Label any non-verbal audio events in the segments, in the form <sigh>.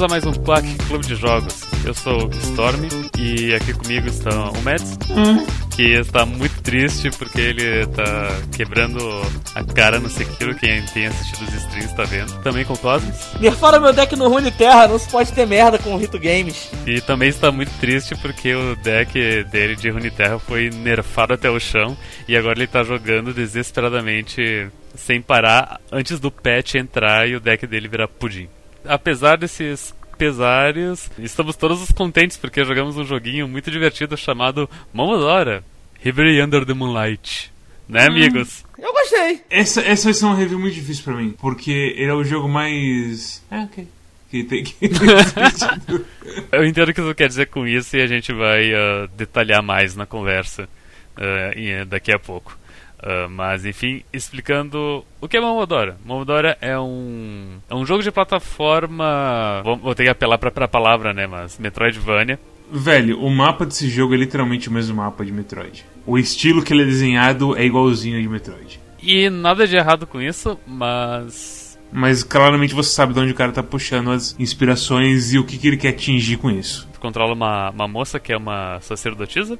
Bem-vindos a mais um Quack Clube de Jogos. Eu sou o Storm e aqui comigo estão o Mads, que está muito triste porque ele está quebrando a cara no Sekiro. Quem tem assistido os streams está vendo. Também com o Cosmos. Nerfaram meu deck no Rune Terra, não se pode ter merda com o Rito Games. E também está muito triste porque o deck dele de Runeterra foi nerfado até o chão e agora ele está jogando desesperadamente sem parar antes do patch entrar e o deck dele virar pudim. Apesar desses pesares, estamos todos contentes porque jogamos um joguinho muito divertido chamado Momodora Ribery Under the Moonlight. Né, amigos? Eu gostei. Essa, essa vai ser uma review muito difícil pra mim, porque ele é o jogo mais. É, ok. Que tem que. <laughs> Eu entendo o que você quer dizer com isso e a gente vai uh, detalhar mais na conversa uh, daqui a pouco. Uh, mas enfim, explicando o que é Momodora. Momodora é um, é um jogo de plataforma. Vou, vou ter que apelar pra, pra palavra, né? Mas Metroidvania. Velho, o mapa desse jogo é literalmente o mesmo mapa de Metroid. O estilo que ele é desenhado é igualzinho de Metroid. E nada de errado com isso, mas. Mas claramente você sabe de onde o cara tá puxando as inspirações e o que, que ele quer atingir com isso. Tu controla uma, uma moça que é uma sacerdotisa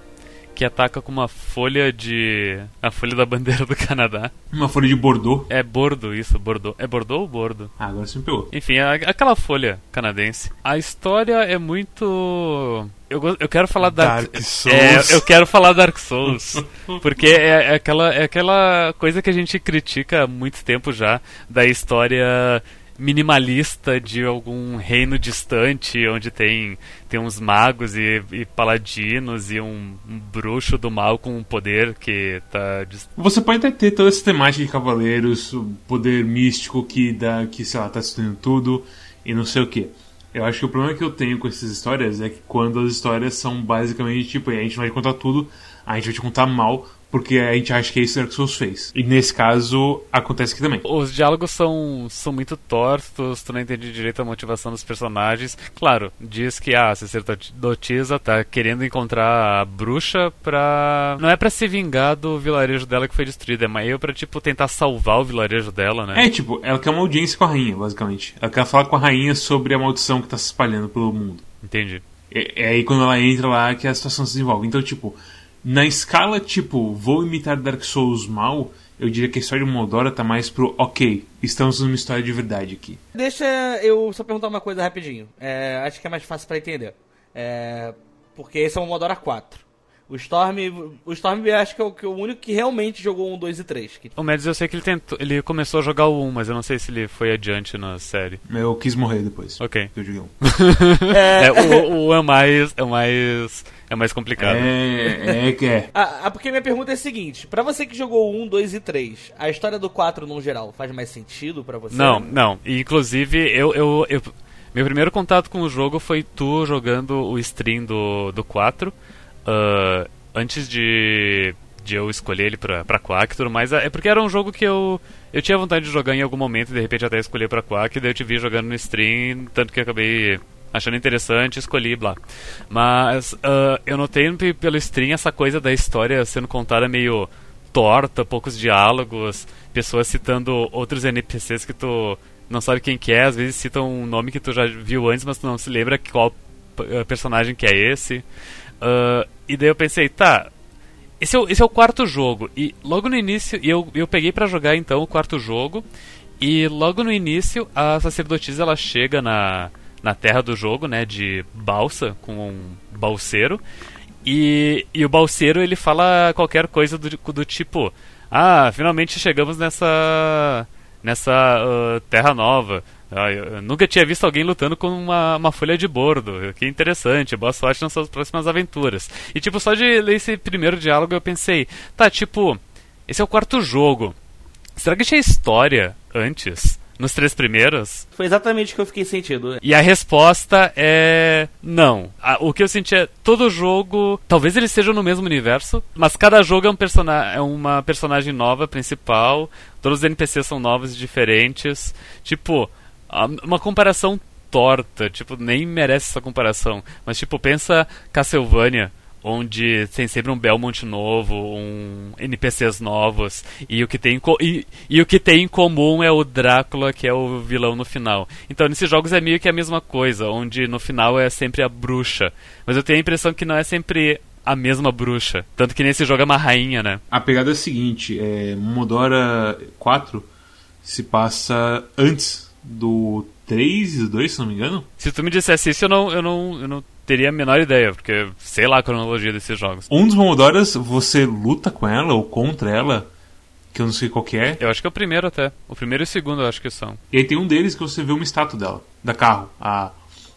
que ataca com uma folha de. a folha da bandeira do Canadá. Uma folha de Bordeaux. É bordo isso, Bordeaux. É Bordeaux ou Bordo? Ah, agora você me pegou. Enfim, é aquela folha canadense. A história é muito. Eu, eu quero falar Dark, Dark Souls. É, eu quero falar Dark Souls. <laughs> porque é, é aquela, é aquela coisa que a gente critica há muito tempo já da história minimalista de algum reino distante onde tem, tem uns magos e, e paladinos e um, um bruxo do mal com um poder que tá Você pode até ter toda essa temática de cavaleiros, poder místico que dá, que sei lá, tá destruindo tudo e não sei o que. Eu acho que o problema que eu tenho com essas histórias é que quando as histórias são basicamente tipo, a gente não vai contar tudo, a gente vai te contar mal, porque a gente acha que é isso que Dark Souls fez. E nesse caso, acontece aqui também. Os diálogos são, são muito tortos, tu não entende direito a motivação dos personagens. Claro, diz que ah, a sacerdotisa tá querendo encontrar a bruxa pra. Não é pra se vingar do vilarejo dela que foi destruído, é meio pra, tipo, tentar salvar o vilarejo dela, né? É, tipo, ela quer uma audiência com a rainha, basicamente. Ela quer falar com a rainha sobre a maldição que tá se espalhando pelo mundo. Entendi. É, é aí quando ela entra lá que a situação se desenvolve. Então, tipo, na escala, tipo, vou imitar Dark Souls mal, eu diria que a história de Moldora tá mais pro, ok, estamos numa história de verdade aqui. Deixa eu só perguntar uma coisa rapidinho. É, acho que é mais fácil pra entender. É, porque esse é o Modora 4. O Storm, o Storm eu acho que é o, que é o único que realmente jogou um, 2 e 3. Que... O Mads eu sei que ele tentou. Ele começou a jogar o 1, mas eu não sei se ele foi adiante na série. Eu quis morrer depois. Ok. Eu joguei um. <laughs> É, É, o, o 1 é mais. é mais. é mais complicado. É, é que é. <laughs> Ah, ah, porque minha pergunta é a seguinte: pra você que jogou o 1, 2 e 3, a história do 4 no geral faz mais sentido pra você? Não, não. E, inclusive, eu, eu, eu- Meu primeiro contato com o jogo foi tu jogando o stream do, do 4. Ah, antes de, de eu escolher ele pra, pra Quack e tudo mais. É porque era um jogo que eu. Eu tinha vontade de jogar em algum momento e de repente até escolher pra Quack, daí eu te vi jogando no stream, tanto que acabei achando interessante, escolhi, blá. Mas ah, eu notei pe- pelo stream essa coisa da história sendo contada meio torta, poucos diálogos, pessoas citando outros NPCs que tu não sabe quem que é, às vezes citam um nome que tu já viu antes, mas tu não se lembra qual eh, personagem que é esse. Ah, e daí eu pensei, tá, esse é, o, esse é o quarto jogo. E logo no início, eu, eu peguei pra jogar então o quarto jogo. E logo no início, a sacerdotisa ela chega na, na terra do jogo, né, de balsa, com um balseiro. E, e o balseiro ele fala qualquer coisa do, do tipo: Ah, finalmente chegamos nessa, nessa ah, terra nova. Ah, eu nunca tinha visto alguém lutando com uma, uma folha de bordo. Que interessante, boa sorte nas suas próximas aventuras. E tipo, só de ler esse primeiro diálogo eu pensei: Tá, tipo, esse é o quarto jogo. Será que tinha história antes? Nos três primeiros? Foi exatamente o que eu fiquei sentindo. E a resposta é não. O que eu senti é todo jogo, talvez eles sejam no mesmo universo, mas cada jogo é, um persona é uma personagem nova principal, todos os NPCs são novos e diferentes. Tipo, uma comparação torta, tipo, nem merece essa comparação. Mas tipo, pensa Castlevania, onde tem sempre um Belmont novo, um NPCs novos, e o que tem e, e, o que tem em comum é o Drácula, que é o vilão no final. Então nesses jogos é meio que a mesma coisa, onde no final é sempre a bruxa. Mas eu tenho a impressão que não é sempre a mesma bruxa. Tanto que nesse jogo é uma rainha, né? A pegada é a seguinte, é, Momodora 4 se passa antes do 3 e do 2, se não me engano. Se tu me dissesse isso, eu não, eu não, eu não teria a menor ideia, porque sei lá a cronologia desses jogos. Um dos Momodoras, você luta com ela ou contra ela, que eu não sei qual que é. Eu acho que é o primeiro até. O primeiro e o segundo eu acho que são. E aí tem um deles que você vê uma estátua dela, da carro, a,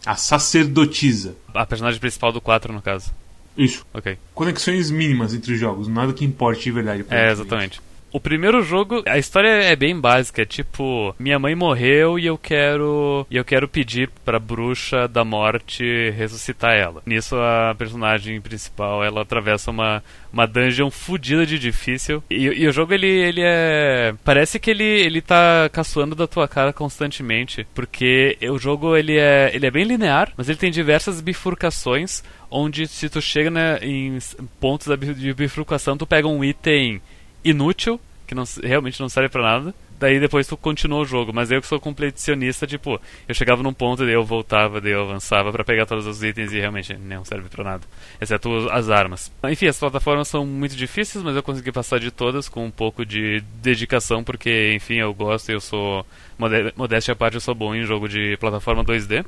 a sacerdotisa. A personagem principal do 4, no caso. Isso. Ok. Conexões mínimas entre os jogos, nada que importe de verdade. É, exatamente. O primeiro jogo, a história é bem básica, é tipo, minha mãe morreu e eu quero e eu quero pedir pra bruxa da morte ressuscitar ela. Nisso a personagem principal, ela atravessa uma uma dungeon fodida de difícil. E, e, o jogo ele, ele é parece que ele ele tá caçoando da tua cara constantemente, porque o jogo ele é ele é bem linear, mas ele tem diversas bifurcações onde se tu chega né, em pontos de bifurcação, tu pega um item inútil, que não, realmente não serve para nada. Daí depois tu continua o jogo, mas eu que sou completionista, tipo, eu chegava num ponto e daí eu voltava, daí eu avançava para pegar todos os itens e realmente não serve para nada, exceto as armas. Enfim, as plataformas são muito difíceis, mas eu consegui passar de todas com um pouco de dedicação, porque enfim, eu gosto, eu sou modéstia à parte, eu sou bom em jogo de plataforma 2D.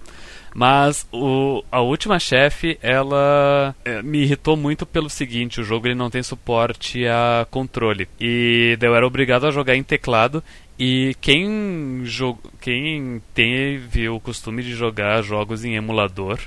Mas o, a última chefe, ela é, me irritou muito pelo seguinte: o jogo ele não tem suporte a controle. E eu era obrigado a jogar em teclado. E quem, quem teve o costume de jogar jogos em emulador,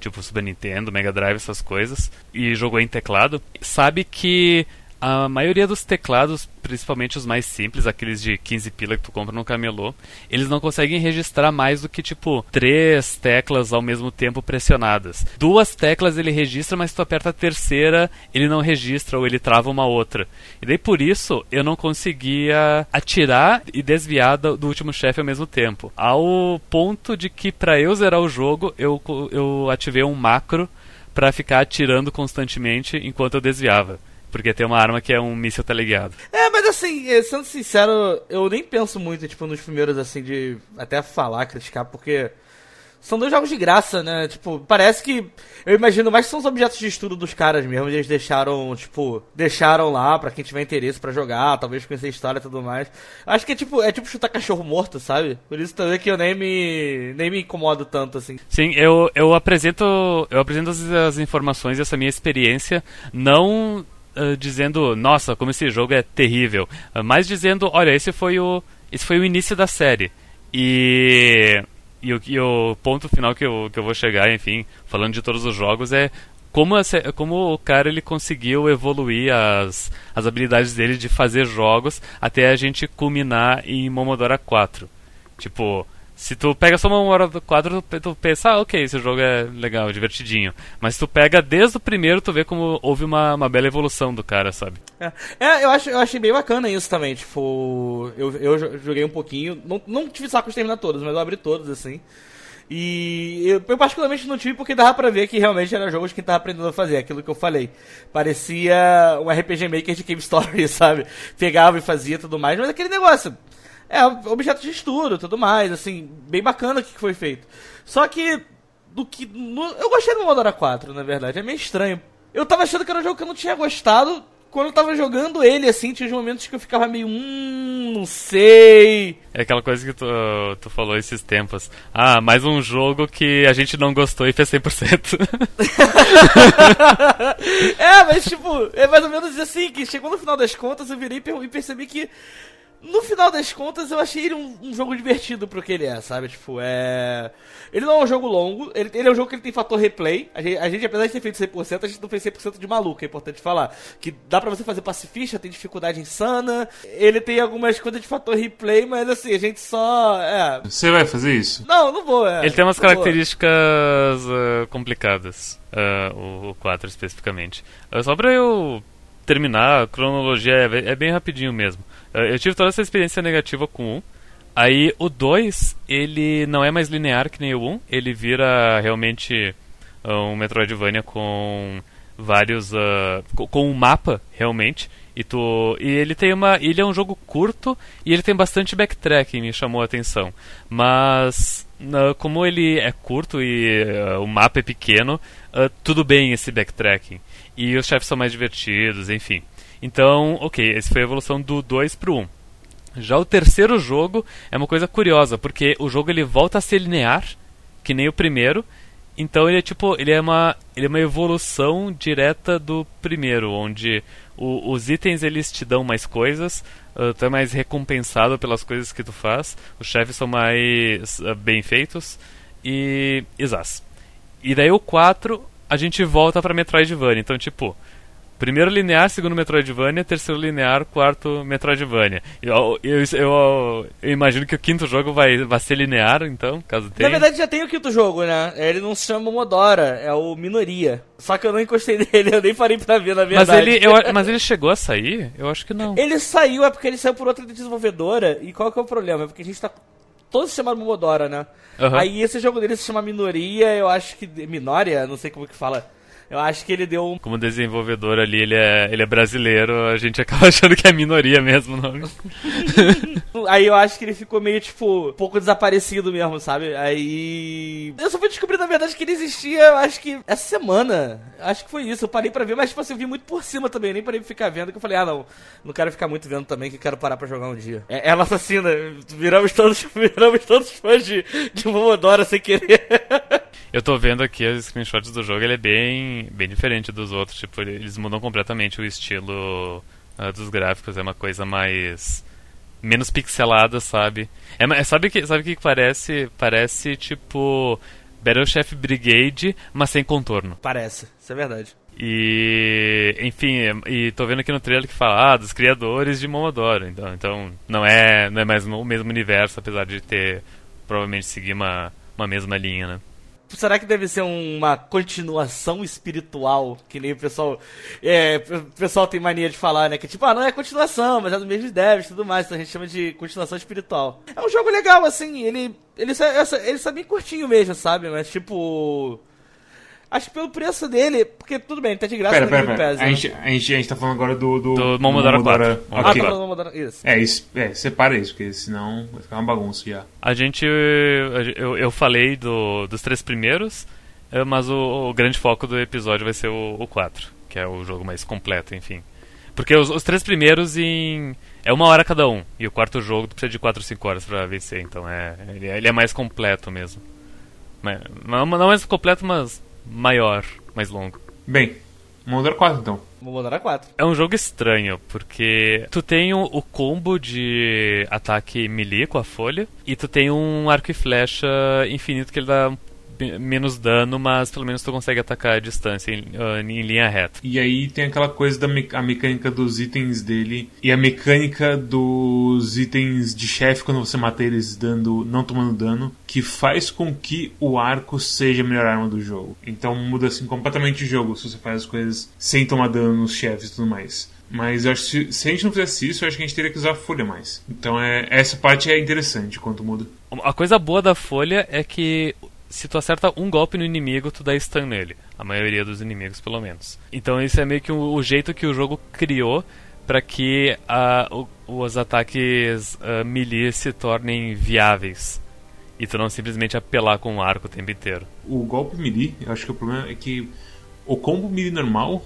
tipo Super Nintendo, Mega Drive, essas coisas, e jogou em teclado, sabe que a maioria dos teclados, principalmente os mais simples, aqueles de 15 pila que tu compra no camelô, eles não conseguem registrar mais do que tipo três teclas ao mesmo tempo pressionadas. Duas teclas ele registra, mas tu aperta a terceira, ele não registra ou ele trava uma outra. E daí por isso eu não conseguia atirar e desviar do último chefe ao mesmo tempo. Ao ponto de que para eu zerar o jogo, eu, eu ativei um macro para ficar atirando constantemente enquanto eu desviava. Porque tem uma arma que é um míssil teleguiado. É, mas assim, eh, sendo sincero, eu nem penso muito, tipo, nos primeiros, assim, de até falar, criticar, porque são dois jogos de graça, né? Tipo, parece que. Eu imagino mais que são os objetos de estudo dos caras mesmo. Eles deixaram, tipo, deixaram lá para quem tiver interesse para jogar, talvez conhecer a história e tudo mais. Acho que é tipo, é tipo chutar cachorro morto, sabe? Por isso também que eu nem me. nem me incomodo tanto, assim. Sim, eu, eu apresento. Eu apresento as, as informações e essa minha experiência, não uh, dizendo, nossa, como esse jogo é terrível, uh, mas dizendo, olha, esse foi o, esse foi o início da série. E, e, o, e o ponto final que eu, que eu vou chegar, enfim, falando de todos os jogos, é como, como o cara ele conseguiu evoluir as, as habilidades dele de fazer jogos até a gente culminar em Momodora 4. Tipo, se tu pega só uma hora do quadro, tu pensa, ah, ok, esse jogo é legal, divertidinho. Mas se tu pega desde o primeiro, tu vê como houve uma, uma bela evolução do cara, sabe? É, é eu, acho, eu achei bem bacana isso também. Tipo, eu, eu joguei um pouquinho, não, não tive saco de terminar todos, mas eu abri todos, assim. E eu, eu, particularmente não tive porque dava pra ver que realmente era jogo de quem tava aprendendo a fazer, aquilo que eu falei. Parecia um RPG Maker de Game Story, <laughs> sabe? Pegava e fazia tudo mais, mas aquele negócio é, objeto de estudo tudo mais, assim, bem bacana o que foi feito. Só que, do que. No, eu gostei do Modora 4, na verdade, é meio estranho. Eu tava achando que era um jogo que eu não tinha gostado. Quando eu tava jogando ele, assim, tinha momentos que eu ficava meio. Hum, não sei. É aquela coisa que tu, tu falou esses tempos. Ah, mais um jogo que a gente não gostou e fez 100%. <laughs> é, mas tipo, é mais ou menos assim, que chegou no final das contas eu virei e percebi que no final das contas, eu achei ele um, um, jogo divertido pro que ele é, sabe? Tipo, é. Ele não é um jogo longo, ele, ele é um jogo que ele tem fator replay. A gente, a gente, apesar de ter feito 100%, a gente não fez 100% de maluco, é importante falar. Que dá pra você fazer pacifista, tem dificuldade insana. Ele tem algumas coisas de fator replay, mas assim, a gente só. É. Você vai fazer isso? Não, não vou, é. Ele tem umas características uh, complicadas, uh, o 4 especificamente. Uh, só pra eu terminar, a cronologia é, é bem rapidinho mesmo. Eu tive toda essa experiência negativa com o 1. Aí o 2, ele não é mais linear que nem o 1, ele vira realmente um Metroidvania com vários uh, com um mapa realmente. E tu e ele tem uma ele é um jogo curto e ele tem bastante backtracking me chamou a atenção. Mas uh, como ele é curto e uh, o mapa é pequeno tudo bem esse backtracking. E os chefes são mais divertidos enfim então ok essa foi a evolução do 2 pro 1 um. já o terceiro jogo é uma coisa curiosa porque o jogo ele volta a ser linear que nem o primeiro então ele é tipo, ele é uma, ele é uma evolução direta do primeiro, onde o, os itens eles te dão mais coisas, uh, tu é mais recompensado pelas coisas que tu faz, os chefes são mais uh, bem feitos e exas. E daí o 4 a gente volta para Metroidvania, então tipo, Primeiro linear, segundo Metroidvania, terceiro linear, quarto Metroidvania. Eu, eu, eu, eu, imagino que o quinto jogo vai, vai ser linear, então, caso tenha. Na verdade já tem o quinto jogo, né? Ele não se chama Modora, é o Minoria. Só que eu não encostei <laughs> nele, eu nem parei pra ver, na verdade. Mas ele, eu, mas ele chegou a sair? Eu acho que não. <laughs> Ele saiu, é porque ele saiu por outra desenvolvedora. E qual que é o problema? É porque a gente tá todos se chamando Momodora, né? Uhum. Aí esse jogo dele se chama Minoria, eu acho que. Minória? Não sei como que fala. Eu acho que ele deu um. Como desenvolvedor ali, ele é, ele é brasileiro, a gente <laughs> acaba achando que é minoria mesmo o nome. <laughs> Aí eu acho que ele ficou meio, tipo, um pouco desaparecido mesmo, sabe? Aí. Eu só fui descobrir, na verdade, que ele existia, eu acho que essa semana. Acho que foi isso. Eu parei pra ver, mas, tipo assim, eu vi muito por cima também. nem parei pra ficar vendo, que eu falei, ah, não, não quero ficar muito vendo também, que quero parar pra jogar um dia. É, ela assassina. Viramos todos, <laughs> viramos todos fãs de, de Momodora sem querer. Eu tô vendo aqui as screenshots do jogo, ele é bem, bem diferente dos outros. Tipo, eles mudam completamente o estilo uh, dos gráficos. É uma coisa mais menos pixelada, sabe? É, sabe que sabe que parece parece tipo Battle Chef Brigade, mas sem contorno. Parece, isso é verdade. E, enfim, e tô vendo aqui no trailer que fala ah, dos criadores de Momodoro. Então, então não é não é mais o mesmo universo, apesar de ter provavelmente seguir uma uma mesma linha, né? Será que deve ser uma continuação espiritual? Que nem o pessoal. É, o pessoal tem mania de falar, né? Que tipo, ah, não é continuação, mas é do mesmo devs e tudo mais. Então a gente chama de continuação espiritual. É um jogo legal, assim. Ele. Ele, ele, ele, bem curtinho mesmo, sabe? Mas tipo. Acho que pelo preço dele, porque tudo bem, tá de graça pera, pera, pera. A, gente, a, gente, a gente tá falando agora do. Do, do Momodora 4. Ah, tá falando do Momodora. Isso. É, isso, é, separa isso, porque senão vai ficar uma bagunça já. A gente. Eu, eu falei do, dos três primeiros, eh, mas o, o grande foco do episódio vai ser o, o 4, que é o jogo mais completo, enfim. Porque os, os três primeiros em. É uma hora cada um. E o quarto jogo precisa de 4 ou 5 horas pra vencer. Então é. Ele, ele é mais completo mesmo. Não, não mais completo, mas maior, mais longo. Bem, Momodora 4 então. Momodora 4. É um jogo estranho, porque tu tem o, o, combo de ataque melee com a folha, e tu tem um arco e flecha infinito que ele dá menos dano, mas pelo menos tu consegue atacar a distância em, uh, em linha reta. E aí tem aquela coisa da me a mecânica dos itens dele e a mecânica dos itens de chefe quando você mata eles dando não tomando dano, que faz com que o arco seja a melhor arma do jogo. Então muda assim completamente o jogo se você faz as coisas sem tomar dano nos chefes e tudo mais. Mas eu acho que se, se, a gente não fizesse isso, eu acho que a gente teria que usar a folha mais. Então é, essa parte é interessante quanto muda. A coisa boa da folha é que se tu acerta um golpe no inimigo, tu dá stun nele. A maioria dos inimigos, pelo menos. Então isso é meio que o, jeito que o jogo criou para que o, os ataques uh, melee se tornem viáveis. E tu não simplesmente apelar com o arco o tempo inteiro. O golpe melee, eu acho que o problema é que o combo melee normal,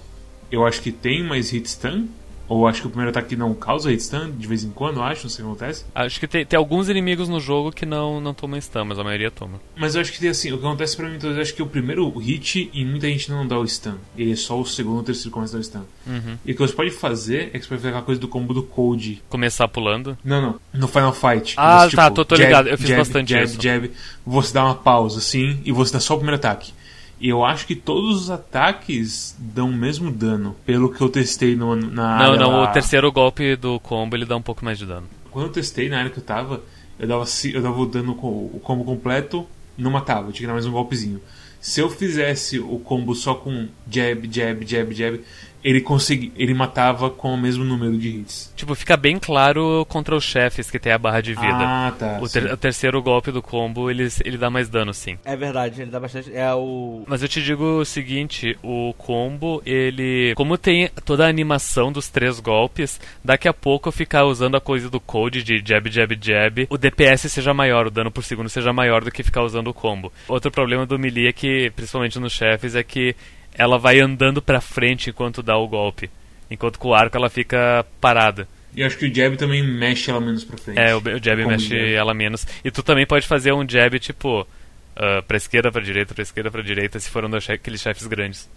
eu acho que tem mais hit stun, ou acho que o primeiro ataque não causa hit stun de vez em quando, acho, não sei o que acontece. Acho que tem, tem alguns inimigos no jogo que não, não tomam stun, mas a maioria toma. Mas eu acho que tem assim, o que acontece pra mim, então, eu acho que o primeiro hit e muita gente não dá o stun. Ele é só o segundo ou terceiro começa a dar o stun. Uhum. E o que você pode fazer é que você pode fazer aquela coisa do combo do Code. Começar pulando? Não, não. No Final Fight. Ah, você, tá, tipo, tô, tô jab, ligado. Eu fiz jab, bastante jab, isso. Jab, jab. Você dá uma pausa assim e você dá só o primeiro ataque. E eu acho que todos os ataques dão o mesmo dano, pelo que eu testei no, na não, área. Não, não, lá. o terceiro golpe do combo ele dá um pouco mais de dano. Quando eu testei na área que eu tava, eu dava, eu dava o dano o combo completo, não matava, eu tinha que dar mais um golpezinho. Se eu fizesse o combo só com jab, jab, jab, jab, ele consegui, ele matava com o mesmo número de hits. Tipo, fica bem claro contra os chefes que tem a barra de vida. Ah, tá. o, ter- o terceiro golpe do combo, ele, ele dá mais dano, sim. É verdade, ele dá bastante. É o. Mas eu te digo o seguinte, o combo, ele... Como tem toda a animação dos três golpes, daqui a pouco eu ficar usando a coisa do code de jab, jab, jab, o DPS seja maior, o dano por segundo seja maior do que ficar usando o combo. Outro problema do melee é que, principalmente nos chefes, é que ela vai andando pra frente enquanto dá o golpe. Enquanto com o arco ela fica parada. E acho que o jab também mexe ela menos pra frente. É, o, o jab mexe jab. ela menos. E tu também pode fazer um jab tipo. ah, pra esquerda, pra direita, pra esquerda, pra direita, se for um dos che- aqueles chefes grandes.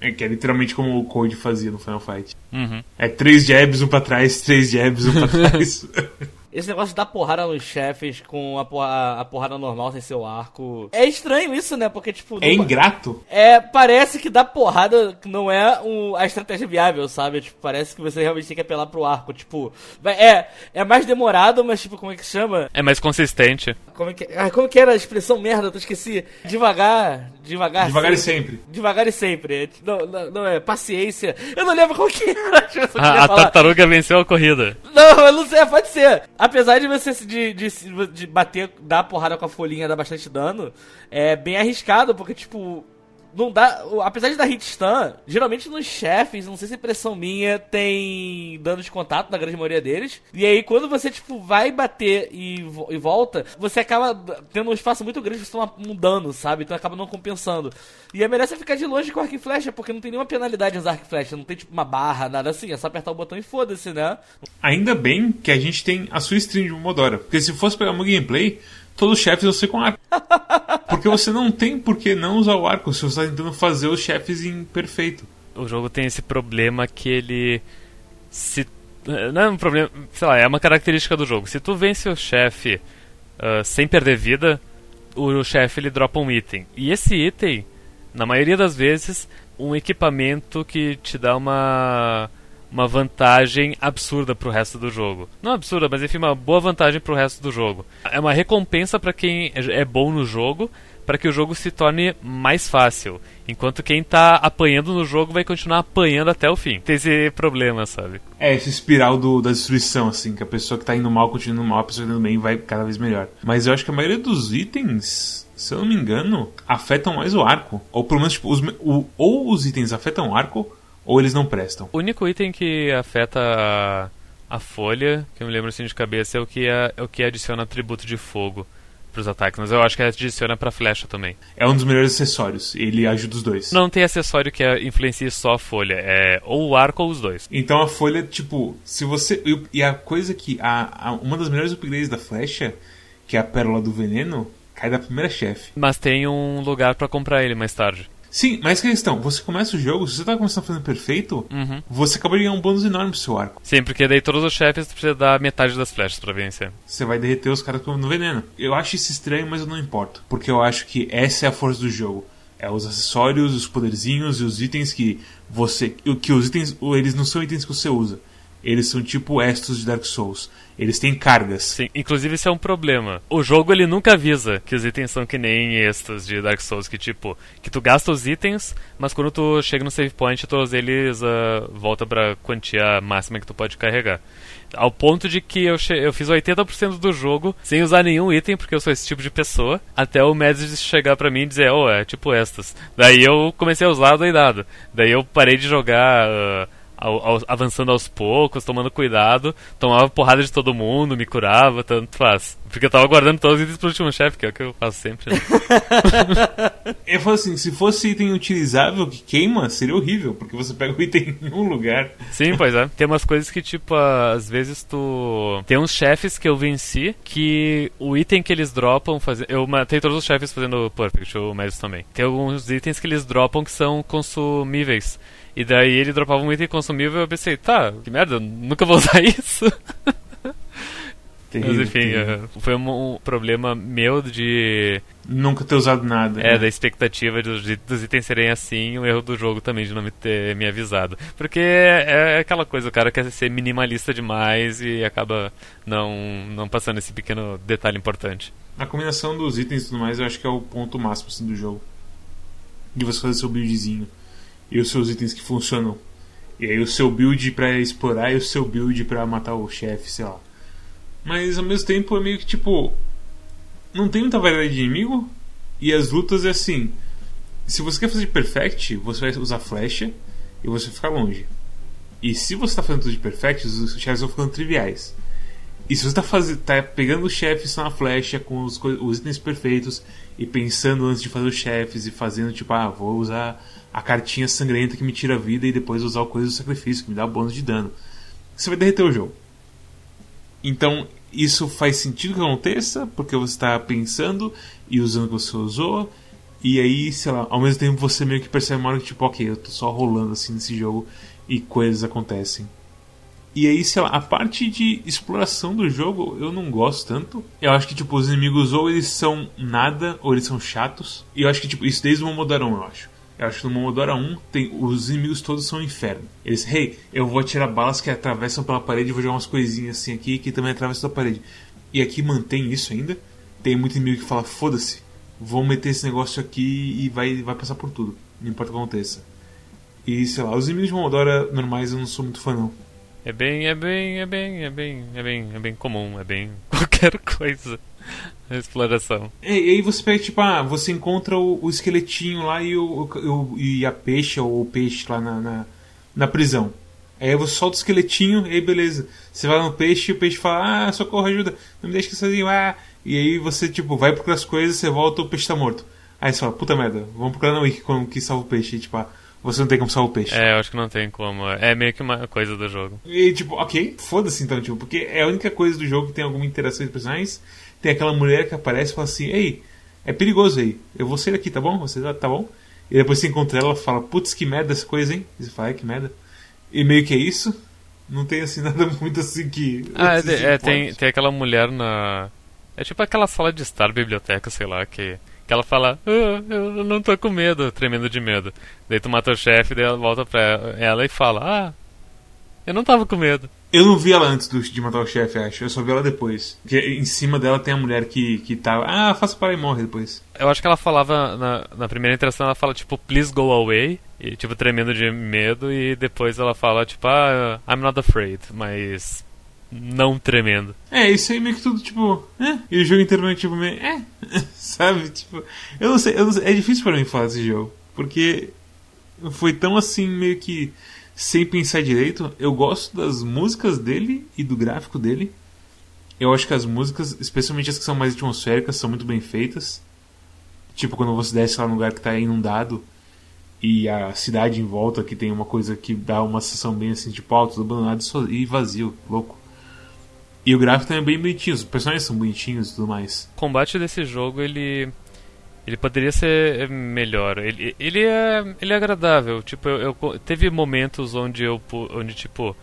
É que é literalmente como o Code fazia no Final Fight. Uhum. É três jabs, um pra trás, três jabs, um pra <laughs> trás. Esse negócio de dar porrada nos chefes com a, porra- a porrada normal sem seu arco. É estranho isso, né? Porque, tipo. é não- ingrato? É, parece que dar porrada não é um- a estratégia viável, sabe? Tipo, parece que você realmente tem que apelar pro arco. Tipo, é, é mais demorado, mas tipo, como é que chama? É mais consistente. Como é que, ah, como que era a expressão merda? Eu esqueci. Devagar, devagar. Devagar e sempre. sempre. Devagar e sempre. Não, não, não é paciência. Eu não lembro qual que <laughs> era. a expressão que A, ia a tartaruga venceu a corrida. Não, eu não sei, pode ser. Apesar de você de, de, de bater, dar porrada com a folhinha, dar bastante dano, é bem arriscado, porque, tipo, não dá. Apesar de dar hit stun, geralmente nos chefes, não sei se é impressão minha, tem dano de contato na grande maioria deles. E aí, quando você, tipo, vai bater e, e volta, você acaba tendo um espaço muito grande pra você tomar um dano, sabe? Então acaba não compensando. E é melhor você ficar de longe com arco e flecha, porque não tem nenhuma penalidade usar arco e flecha. Não tem, tipo, uma barra, nada assim. É só apertar o botão e foda-se, né? Ainda bem que a gente tem a sua stream de Momodora. Porque se fosse pegar uma gameplay, todos os chefes ser com arco. <laughs> Porque você não tem por que não usar o arco se você está tentando fazer os chefes em perfeito. O jogo tem esse problema que ele. Se. Não é um problema. Sei lá, é uma característica do jogo. Se tu vence o chefe ah, sem perder vida, o chefe ele dropa um item. E esse item, na maioria das vezes, um equipamento que te dá uma. Uma vantagem absurda pro resto do jogo. Não absurda, mas enfim, uma boa vantagem pro resto do jogo. É uma recompensa pra quem é bom no jogo, para que o jogo se torne mais fácil. Enquanto quem tá apanhando no jogo vai continuar apanhando até o fim. Tem esse problema, sabe? É esse espiral do, da destruição, assim, que a pessoa que tá indo mal continua indo mal, a pessoa que tá indo bem vai cada vez melhor. Mas eu acho que a maioria dos itens, se eu não me engano, afetam mais o arco. Ou pelo menos, tipo, os, o- ou os itens afetam o arco, ou eles não prestam. O único item que afeta a, a folha, que eu me lembro assim de cabeça, é o que, é, é o que adiciona atributo de fogo pros ataques. Mas eu acho que adiciona pra flecha também. É um dos melhores acessórios, ele ajuda os dois. Não tem acessório que é- influencie só a folha. É ou o arco ou os dois. Então a folha, tipo, se você. e- a coisa que. A, a- uma das melhores upgrades da flecha, que é a pérola do veneno, cai da primeira chefe. Mas tem um lugar pra comprar ele mais tarde. Sim, mas que questão, você começa o jogo, se você tá começando fazendo perfeito, Uhum. você acaba de ganhar um bônus enorme pro seu arco. Sim, porque daí todos os chefes precisa dar metade das flechas pra vencer. Você vai derreter os caras no veneno. Eu acho isso estranho, mas eu não importo. Porque eu acho que essa é a força do jogo. É os acessórios, os poderzinhos e os itens que você. Que os itens. Eles não são itens que você usa. Eles são tipo estos de Dark Souls. Eles têm cargas. Sim, inclusive isso é um problema. O jogo ele nunca avisa que os itens são que nem estes de Dark Souls, que tipo, que tu gasta os itens, mas quando tu chega no save point, todos eles ah, voltam pra quantia máxima que tu pode carregar. Ao ponto de que eu, eu fiz 80% do jogo sem usar nenhum item, porque eu sou esse tipo de pessoa, até o Mads chegar pra mim e dizer, oh, é tipo estas. Daí eu comecei a usar doidado. Daí eu parei de jogar. ah, ao- ao- avançando aos poucos, tomando cuidado, tomava porrada de todo mundo, me curava, tanto faz. Porque eu tava guardando todos os itens pro último chefe, que é o que eu faço sempre. né? <laughs> Eu falo assim, se fosse item utilizável que queima, seria horrível, porque você pega o item em um lugar. Sim, pois é. Tem umas coisas que, tipo, às vezes tu. Tem uns chefes que eu venci que o item que eles dropam. Faz... Eu matei todos os chefes fazendo Perfect, o Mads também. Tem alguns itens que eles dropam que são consumíveis. E daí ele dropava um item consumível e eu pensei, tá, que merda, nunca vou <laughs> usar isso. Mas Terrível, enfim, terrível. foi um, um problema meu de. Nunca ter usado nada. É, né? da expectativa dos, dos itens serem assim, um erro do jogo também de não me ter me avisado. Porque é, é aquela coisa, o cara quer ser minimalista demais e acaba não, não passando esse pequeno detalhe importante. A combinação dos itens e tudo mais, eu acho que é o ponto máximo assim, do jogo. De você fazer seu buildzinho. E os seus itens que funcionam. E aí o seu build para explorar e o seu build para matar o chefe, sei lá. Mas ao mesmo tempo é meio que tipo. Não tem muita variedade de inimigo. E as lutas é assim. Se você quer fazer perfect, você vai usar flecha e você vai ficar longe. E se você está fazendo tudo de perfect, os chefes vão ficando triviais. E se você está tá pegando os chefes na flecha com os, os, itens perfeitos e pensando antes de fazer os chefes e fazendo tipo, ah, vou usar a cartinha sangrenta que me tira a vida e depois usar o coisa do sacrifício que me dá bônus de dano, você vai derreter o jogo. Então isso faz sentido que aconteça porque você está pensando e usando o que você usou e aí, sei lá, ao mesmo tempo você meio que percebe uma hora que tipo, ok, eu tô só rolando assim nesse jogo e coisas acontecem. E aí, sei lá, a parte de exploração do jogo eu não gosto tanto. Eu acho que, tipo, os inimigos ou eles são nada ou eles são chatos. E eu acho que, tipo, isso desde o Momodora 1, eu acho. Eu acho que no Momodora 1 tem, os inimigos todos são inferno. Eles, hey, eu vou tirar balas que atravessam pela parede vou jogar umas coisinhas assim aqui que também atravessam a parede. E aqui mantém isso ainda. Tem muito inimigo que fala, foda-se, vou meter esse negócio aqui e vai, vai passar por tudo. Não importa o que aconteça. E sei lá, os inimigos de Momodora normais eu não sou muito fã não. É bem, é bem, é bem, é bem, é bem, é bem comum, é bem <laughs> qualquer coisa. A <laughs> exploração. E, e aí você pega, tipo, ah, você encontra o, o esqueletinho lá e, o, o, e a peixe ou o peixe lá na, na, na, prisão. Aí você solta o esqueletinho e aí beleza. Você vai no peixe e o peixe fala, ah, socorro, ajuda, não me deixe sozinho, ah. E aí você, tipo, vai procurar as coisas, você volta, o peixe tá morto. Aí você fala, puta merda, vamos procurar na wiki como que salva o peixe. E, tipo, ah, você não tem como salvar o peixe. É, eu acho que não tem como. É meio que uma coisa do jogo. E tipo, ok, foda-se então, tipo, porque é a única coisa do jogo que tem alguma interação entre personagens. Tem aquela mulher que aparece e fala assim, ei, é perigoso aí, eu vou sair daqui, tá bom? Você tá, tá bom? E depois você encontra ela fala, putz, que merda essa coisa, hein? E você fala, é, que merda. E meio que é isso. Não tem assim <laughs> nada muito assim que. Ah, é, é tem, tem aquela mulher na. É tipo aquela sala de estar, biblioteca, sei lá, que que ela fala, ah, eu não tô com medo, tremendo de medo. Daí tu mata o chefe, daí ela volta pra ela e fala, ah, eu não tava com medo. Eu não vi ela antes de matar o chefe, acho. Eu só vi ela depois. Porque em cima dela tem a mulher que, que tá. Ah, faça para e morre depois. Eu acho que ela falava. Na, na primeira interação ela fala tipo, please go away. E tipo, tremendo de medo. E depois ela fala tipo, ah, I'm not afraid. Mas não tremendo. É, isso aí meio que tudo, tipo, é. E o jogo inteiro meio tipo, meio, é. <laughs> Sabe? Tipo, eu não, sei, eu não sei, é difícil para mim falar desse jogo. Porque foi tão assim, meio que sem pensar direito. Eu gosto das músicas dele e do gráfico dele. Eu acho que as músicas, especialmente as que são mais atmosféricas, são muito bem feitas. Tipo, quando você desce lá no lugar que está inundado e a cidade em volta que tem uma coisa que dá uma sensação bem assim, tipo, alto, abandonado e vazio, louco. E o gráfico também é bem bonitinho, os personagens são bonitinhos e tudo mais. O combate desse jogo, ele. Ele poderia ser melhor. Ele, ele, é, ele é agradável. Tipo, eu, eu teve momentos onde eu. onde, tipo.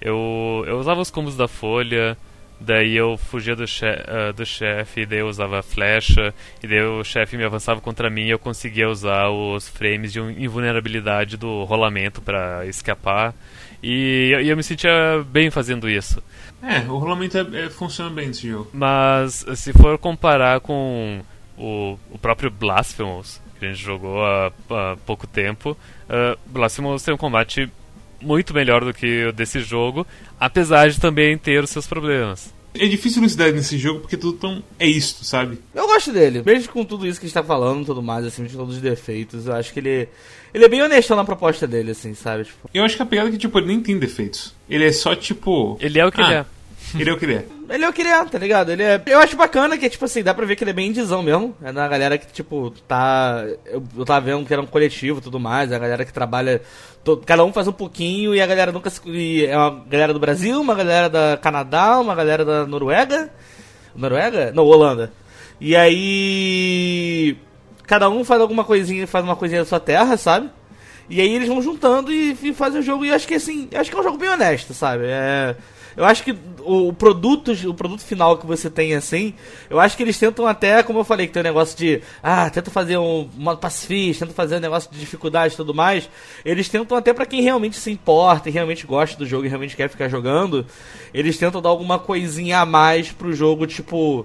Eu, eu usava os combos da folha, daí eu fugia do, che uh, do chefe, daí eu usava flecha, e daí o chefe me avançava contra mim e eu conseguia usar os frames de invulnerabilidade do rolamento para escapar. E, e eu me sentia bem fazendo isso. É, o rolamento é, é, funciona bem nesse jogo. Mas se for comparar com o, o próprio Blasphemous, que a gente jogou há, há pouco tempo, uh, Blasphemous tem um combate muito melhor do que o desse jogo, apesar de também ter os seus problemas. É difícil elucidar nesse jogo porque tudo tão. É isto, sabe? Eu gosto dele. Mesmo com tudo isso que a gente tá falando tudo mais, assim, de todos os defeitos, eu acho que ele. Ele é bem honesto na proposta dele, assim, sabe? Tipo... Eu acho que a pegada é que, tipo, ele nem tem defeitos. Ele é só, tipo. Ele é o que ah, ele é. Ele é o que ele é. Ele é o que ele é, tá ligado? Ele é. Eu acho bacana que, tipo assim, dá pra ver que ele é bem indizão mesmo. É da galera que, tipo, tá. Eu, eu tava vendo que era um coletivo e tudo mais. A galera que trabalha. Todo... Cada um faz um pouquinho e a galera nunca se. E é uma galera do Brasil, uma galera da Canadá, uma galera da Noruega. Noruega? Não, Holanda. E aí. Cada um faz alguma coisinha, faz uma coisinha da sua terra, sabe? E aí eles vão juntando e, e fazem o jogo. E acho que assim, acho que é um jogo bem honesto, sabe? É. Eu acho que o produto, o produto final que você tem assim, eu acho que eles tentam até, como eu falei, que tem um negócio de, ah, tenta fazer um modo pacifista, tenta fazer um negócio de dificuldade e tudo mais. Eles tentam até para quem realmente se importa e realmente gosta do jogo e realmente quer ficar jogando, eles tentam dar alguma coisinha a mais pro jogo, tipo,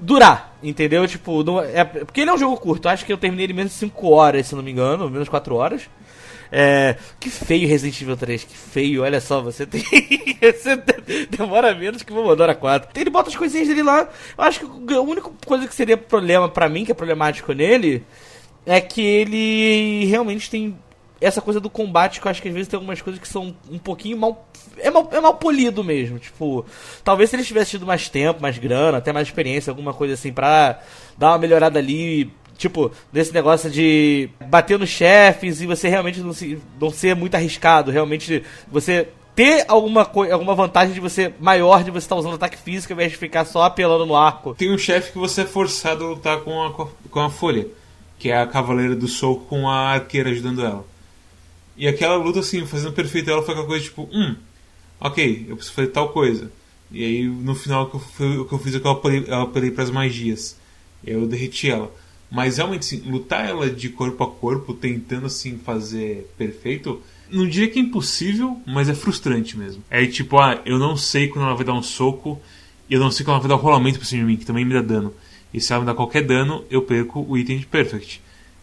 durar, entendeu? Tipo, não, é, porque ele é um jogo curto, acho que eu terminei ele menos de 5 horas, se não me engano, menos 4 horas. É, que feio Resident Evil 3, que feio, olha só, você tem. <laughs> você demora menos que o Momodora 4. Ele bota as coisinhas dele lá. Eu acho que a única coisa que seria problema para mim, que é problemático nele, é que ele realmente tem essa coisa do combate que eu acho que às vezes tem algumas coisas que são um pouquinho mal. É mal, é mal polido mesmo. Tipo, talvez se ele tivesse tido mais tempo, mais grana, até mais experiência, alguma coisa assim, pra dar uma melhorada ali. Tipo, nesse negócio de bater nos chefes e você realmente não, se, não ser muito arriscado. Realmente você ter alguma, alguma vantagem de você maior de você estar tá usando ataque físico ao invés de ficar só apelando no arco. Tem um chefe que você é forçado a lutar com a, com a folha, que é a cavaleira do soco com a arqueira ajudando ela. E aquela luta, assim, fazendo perfeito ela foi aquela coisa tipo, hum, ok, eu preciso fazer tal coisa. E aí no final o que eu, que eu fiz é que eu apelei, eu apelei pras magias. Eu derreti ela. Mas realmente, assim, lutar ela de corpo a corpo, tentando assim fazer perfeito, não diria que é impossível, mas é frustrante mesmo. É tipo, ah, eu não sei quando ela vai dar um soco, e eu não sei quando ela vai dar um rolamento por cima de mim, que também me dá dano. E se ela me dá qualquer dano, eu perco o item de Perfect.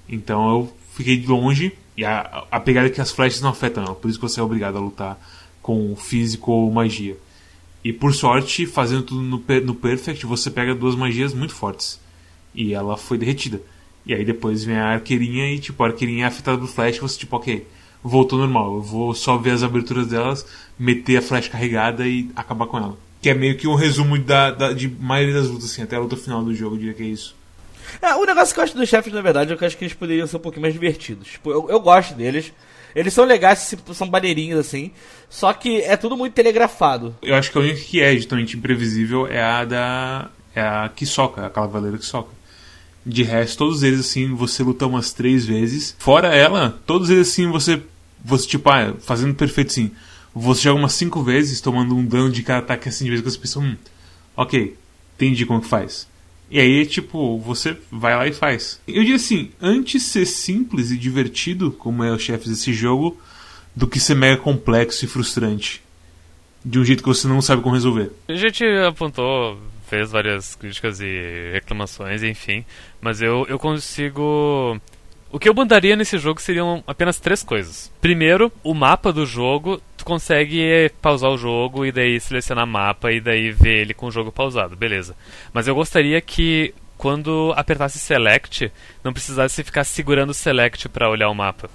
Então eu fiquei de longe, e a, a pegada é que as flechas não afetam ela, por isso que você é obrigado a lutar com físico ou magia. E por sorte, fazendo tudo no, no Perfect, você pega duas magias muito fortes. E ela foi derretida. E aí depois vem a arqueirinha e tipo, a arqueirinha é afetada pelo flash, você tipo, ok, voltou normal. Eu vou só ver as aberturas delas, meter a flash carregada e acabar com ela. Que é meio que um resumo da, da de maioria das lutas, assim, até a luta final do jogo, eu diria que é isso. É, o negócio que eu acho dos chefes, na verdade, é que eu acho que eles poderiam ser um pouquinho mais divertidos. Tipo, eu, eu gosto deles. Eles são legais, são maneirinhos assim. Só que é tudo muito telegrafado. Eu acho que a única que é totalmente imprevisível é a da. É a que soca, a cavaleira que soca. De resto, todos eles assim, você luta umas três vezes. Fora ela, todos eles assim, você. Você, tipo, ah, fazendo perfeito assim. Você joga umas cinco vezes, tomando um dano de cada ataque assim, de vez que você pensa, hum, ok, entendi como que faz. E aí, tipo, você vai lá e faz. Eu diria assim, antes ser simples e divertido, como é o chefe desse jogo, do que ser mega complexo e frustrante. De um jeito que você não sabe como resolver. A gente apontou, fez várias críticas e reclamações, enfim. Mas eu, eu consigo o que eu mudaria nesse jogo seriam apenas três coisas. Primeiro, o mapa do jogo, tu consegue pausar o jogo e daí selecionar mapa e daí ver ele com o jogo pausado, beleza. Mas eu gostaria que quando apertasse select, não precisasse ficar segurando select para olhar o mapa.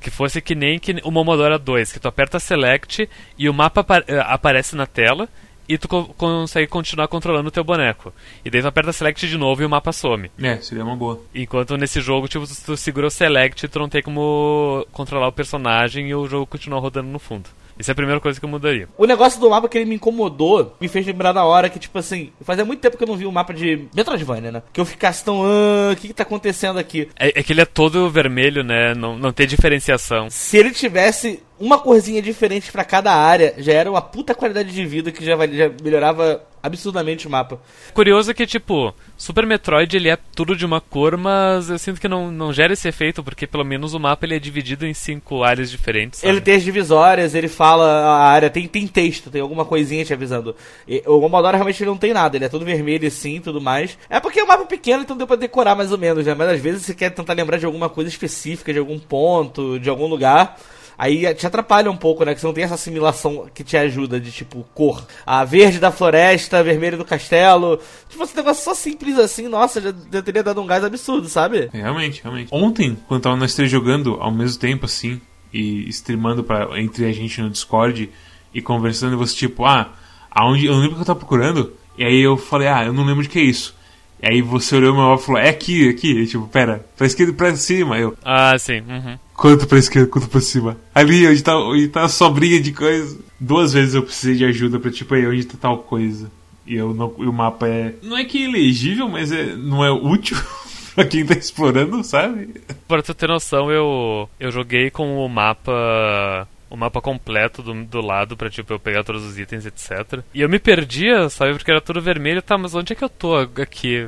Que fosse que nem que o Momodora 2, que tu aperta select e o mapa eh, aparece na tela e tu co consegue continuar controlando o teu boneco. E daí tu aperta select de novo e o mapa some. É, seria uma boa. Enquanto nesse jogo, tipo, tu, tu segura o select, tu não tem como controlar o personagem e o jogo continua rodando no fundo. Isso é a primeira coisa que eu mudaria. O negócio do mapa que ele me incomodou, me fez lembrar na hora que, tipo assim, fazia muito tempo que eu não vi um mapa de Metroidvania, né? Que eu ficasse tão, ah, o que que tá acontecendo aqui? É, é que ele é todo vermelho, né? Não, não tem diferenciação. Se ele tivesse uma corzinha diferente para cada área, já era uma puta qualidade de vida que já, já melhorava absurdamente o mapa. Curioso que, tipo, Super Metroid ele é tudo de uma cor, mas eu sinto que não, não gera esse efeito, porque pelo menos o mapa ele é dividido em cinco áreas diferentes. Sabe? Ele tem as divisórias, ele fala a área, tem, tem texto, tem alguma coisinha te avisando. E, o Commodore realmente não tem nada, ele é todo vermelho assim tudo mais. É porque é um mapa pequeno, então deu pra decorar mais ou menos, né? Mas às vezes você quer tentar lembrar de alguma coisa específica, de algum ponto, de algum lugar. Aí te atrapalha um pouco, né? Que você não tem essa assimilação que te ajuda de tipo cor. A verde da floresta, vermelho do castelo. Tipo, esse negócio só simples assim, nossa, já, já teria dado um gás absurdo, sabe? Realmente, realmente. Ontem, quando tava nós três jogando ao mesmo tempo, assim, e streamando pra, entre a gente no Discord e conversando, e você tipo, ah, aonde. Eu não lembro o que eu tava procurando. E aí eu falei, ah, eu não lembro de que é isso. E aí você olhou meu mapa e falou, é aqui, aqui. E, tipo, pera, pra esquerda e pra cima. Eu, ah, sim. Uhum. Quanto pra esquerda, quanto pra cima. Ali, onde tá, onde tá a sobrinha de coisa. Duas vezes eu precisei de ajuda pra, tipo, aí, onde tá tal coisa. E, eu não, e o mapa é. Não é que é ilegível, mas é, não é útil. <laughs> pra quem tá explorando, sabe? Pra tu ter noção, eu, eu joguei com o mapa o mapa completo do, do lado pra, tipo, eu pegar todos os itens, etc. E eu me perdia, sabe, porque era tudo vermelho. Tá, mas onde é que eu tô aqui?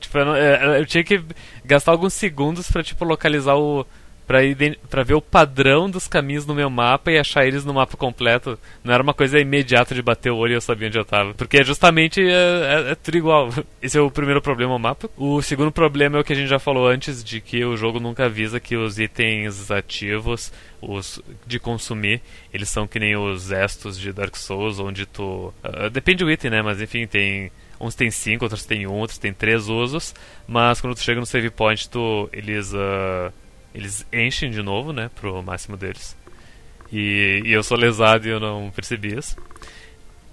Tipo, eu, não, é, eu, tinha que gastar alguns segundos pra, tipo, localizar o... pra ver o padrão dos caminhos no meu mapa e achar eles no mapa completo. Não era uma coisa imediata de bater o olho e eu sabia onde eu tava. Porque justamente é, é, é tudo igual. <laughs> Esse é o primeiro problema o mapa. O segundo problema é o que a gente já falou antes, de que o jogo nunca avisa que os itens ativos, os de consumir, eles são que nem os estos de Dark Souls, onde tu. Uh, depende do item, né? Mas enfim, tem Uns tem 5, outros tem 1, um, outros tem 3 usos. Mas quando tu chega no save point, tu, eles, uh, eles enchem de novo, né? Pro máximo deles. E, e eu sou lesado e eu não percebi isso.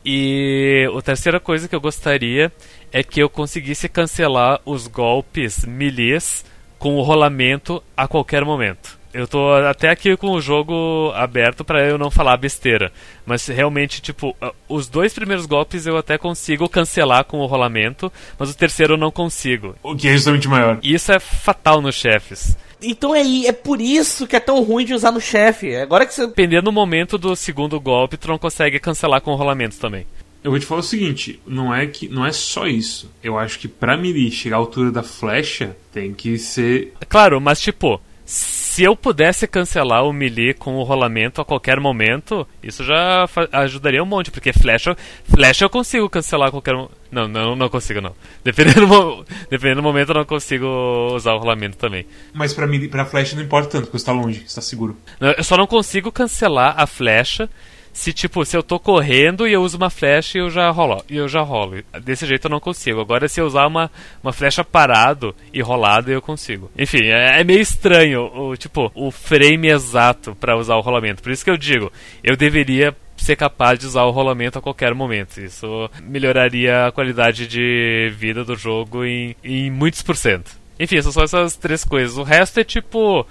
E a terceira coisa que eu gostaria é que eu conseguisse cancelar os golpes milies com o rolamento a qualquer momento. Eu tô até aqui com o jogo aberto para eu não falar besteira. Mas realmente, tipo, os dois primeiros golpes eu até consigo cancelar com o rolamento, mas o terceiro eu não consigo. O que é justamente maior. E isso é fatal nos chefes. Então é, é por isso que é tão ruim de usar no chefe. Agora que você. Dependendo do momento do segundo golpe, tu não consegue cancelar com o rolamento também. Eu vou te falar o seguinte, não é que não é só isso. Eu acho que pra melee chegar à altura da flecha, tem que ser. Claro, mas tipo, se eu pudesse cancelar o melee com o rolamento a qualquer momento, isso já ajudaria um monte, porque flecha, flecha eu consigo cancelar a qualquer momento. Não, não, não consigo não. <laughs> Dependendo do, dependendo do momento eu não consigo usar o rolamento também. Mas pra, mim, pra flecha não importa tanto, porque você tá longe, você tá seguro. Eu só não consigo cancelar a flecha se tipo, se eu tô correndo e eu uso uma flecha e eu já rolo, e eu já rolo. Desse jeito eu não consigo. Agora se eu usar uma, uma flecha parado e rolada eu consigo. Enfim, é, é meio estranho o tipo, o frame exato para usar o rolamento. Por isso que eu digo, eu deveria ser capaz de usar o rolamento a qualquer momento. Isso melhoraria a qualidade de vida do jogo em, em muitos por cento. Enfim, são só essas três coisas. O resto é tipo.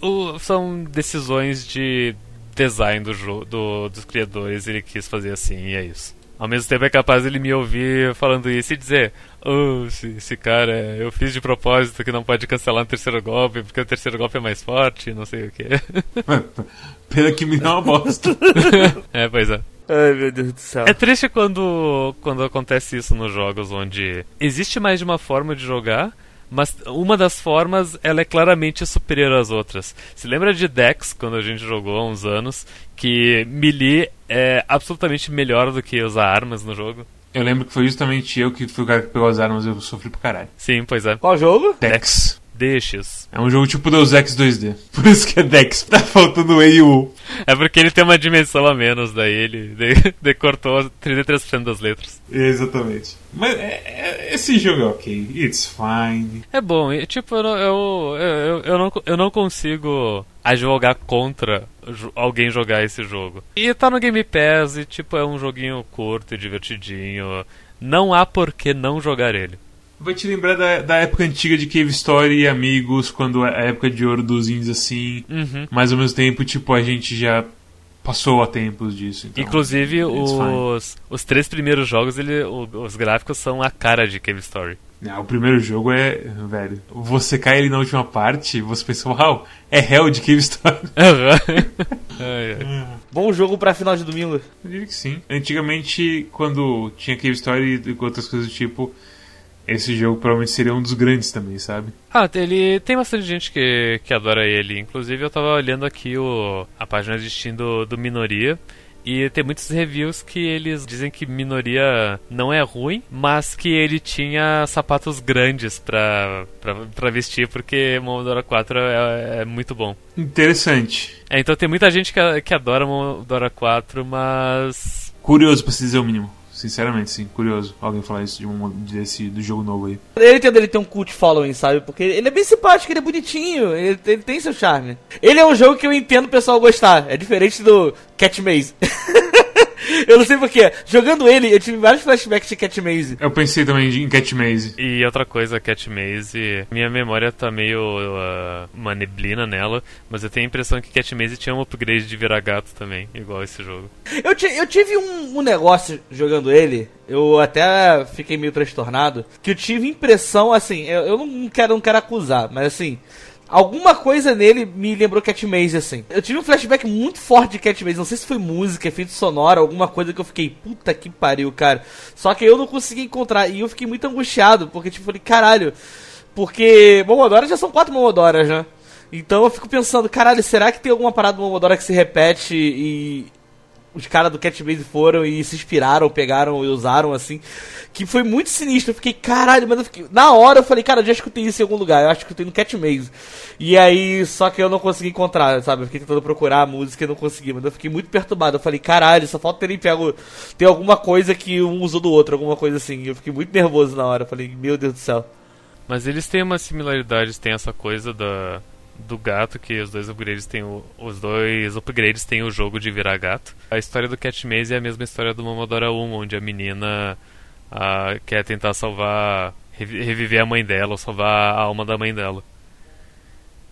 O, são decisões de design do jogo do, dos criadores ele quis fazer assim e é isso. Ao mesmo tempo é capaz ele me ouvir falando isso e dizer Oh, esse, esse cara, eu fiz de propósito que não pode cancelar no terceiro golpe, porque o terceiro golpe é mais forte, não sei o que. <laughs> Pena que me dá uma bosta. <laughs> é, pois é. Ai, meu Deus do céu. É triste quando, quando acontece isso nos jogos onde existe mais de uma forma de jogar, mas uma das formas ela é claramente superior às outras. Se lembra de Dex, quando a gente jogou há uns anos, que melee é absolutamente melhor do que usar armas no jogo? Eu lembro que foi justamente eu que fui o cara que pegou as armas e eu sofri pro caralho. Sim, pois é. Qual jogo? Dex. Deixas. É um jogo tipo Deus Ex 2D. <laughs> Por isso que é Dex. <laughs> Tá faltando o E e o U. É porque ele tem uma dimensão a menos, daí ele <laughs> decortou 33% das letras. Exatamente. Mas é, é, esse jogo é ok. It's fine. É bom. E, tipo, eu, eu, eu, eu, não, eu não consigo jogar contra alguém jogar esse jogo. E tá no Game Pass e, tipo, é um joguinho curto e divertidinho. Não há por que não jogar ele. Vai te lembrar da, da época antiga de Cave Story e amigos, quando a época de ouro dos indies assim. Uhum. Mas ao mesmo tempo, tipo, a gente já passou a tempos disso. Então, Inclusive, os, os três primeiros jogos, ele, os gráficos são a cara de Cave Story. Ah, o primeiro jogo é, velho, você cai ele na última parte, você pensa, uau, é Hell de Cave Story. <laughs> ai, ai. Bom jogo pra final de domingo. Eu diria que sim. Antigamente, quando tinha Cave Story e outras coisas do tipo, esse jogo provavelmente seria um dos grandes também, sabe? Ah, ele tem bastante gente que, que adora ele. Inclusive eu tava olhando aqui o, a página de Steam do, do Minoria. E tem muitos reviews que eles dizem que Minoria não é ruim, mas que ele tinha sapatos grandes pra, pra, pra vestir, porque Momodora 4 é, é muito bom. Interessante. É, então tem muita gente que, que adora Momodora 4, mas. Curioso pra se dizer o mínimo. Sinceramente, sim, curioso alguém falar isso de um, desse, do jogo novo aí. Eu entendo ele ter um cult following, sabe? Porque ele é bem simpático, ele é bonitinho, ele, ele tem seu charme. Ele é um jogo que eu entendo o pessoal gostar, é diferente do Cat Maze. <laughs> Eu não sei porquê. Jogando ele, eu tive vários flashbacks de Cat Maze. Eu pensei também em Cat Maze. E outra coisa, Cat Maze, minha memória tá meio uh, uma neblina nela, mas eu tenho a impressão que Cat Maze tinha um upgrade de virar gato também, igual esse jogo. Eu, eu tive um, um negócio jogando ele, eu até fiquei meio transtornado, que eu tive impressão, assim, eu, eu não, quero, não quero acusar, mas assim, Alguma coisa nele me lembrou Cat Maze, assim. Eu tive um flashback muito forte de Cat Maze. Não sei se foi música, efeito sonoro, alguma coisa que eu fiquei, puta que pariu, cara. Só que eu não consegui encontrar. E eu fiquei muito angustiado, porque, tipo, falei, caralho. Porque Momodoras já são quatro Momodoras, né? Então eu fico pensando, caralho, será que tem alguma parada do Momodora que se repete e os caras do Catbase foram e se inspiraram, pegaram e usaram, assim. Que foi muito sinistro. Eu fiquei, caralho, mas eu fiquei... Na hora eu falei, cara, eu já escutei isso em algum lugar. Eu acho que eu tenho no Catmaze. E aí, só que eu não consegui encontrar, sabe? Eu fiquei tentando procurar a música e não consegui. Mas eu fiquei muito perturbado. Eu falei, caralho, só falta terem pego. Ter alguma coisa que um usou do outro, alguma coisa assim. Eu fiquei muito nervoso na hora. Eu falei, meu Deus do céu. Mas eles têm uma similaridade, tem essa coisa da do gato, que os dois upgrades têm o, os dois upgrades têm o jogo de virar gato. A história do Cat Maze é a mesma história do Momodora 1, onde a menina a, quer tentar salvar, reviver a mãe dela, ou salvar a alma da mãe dela.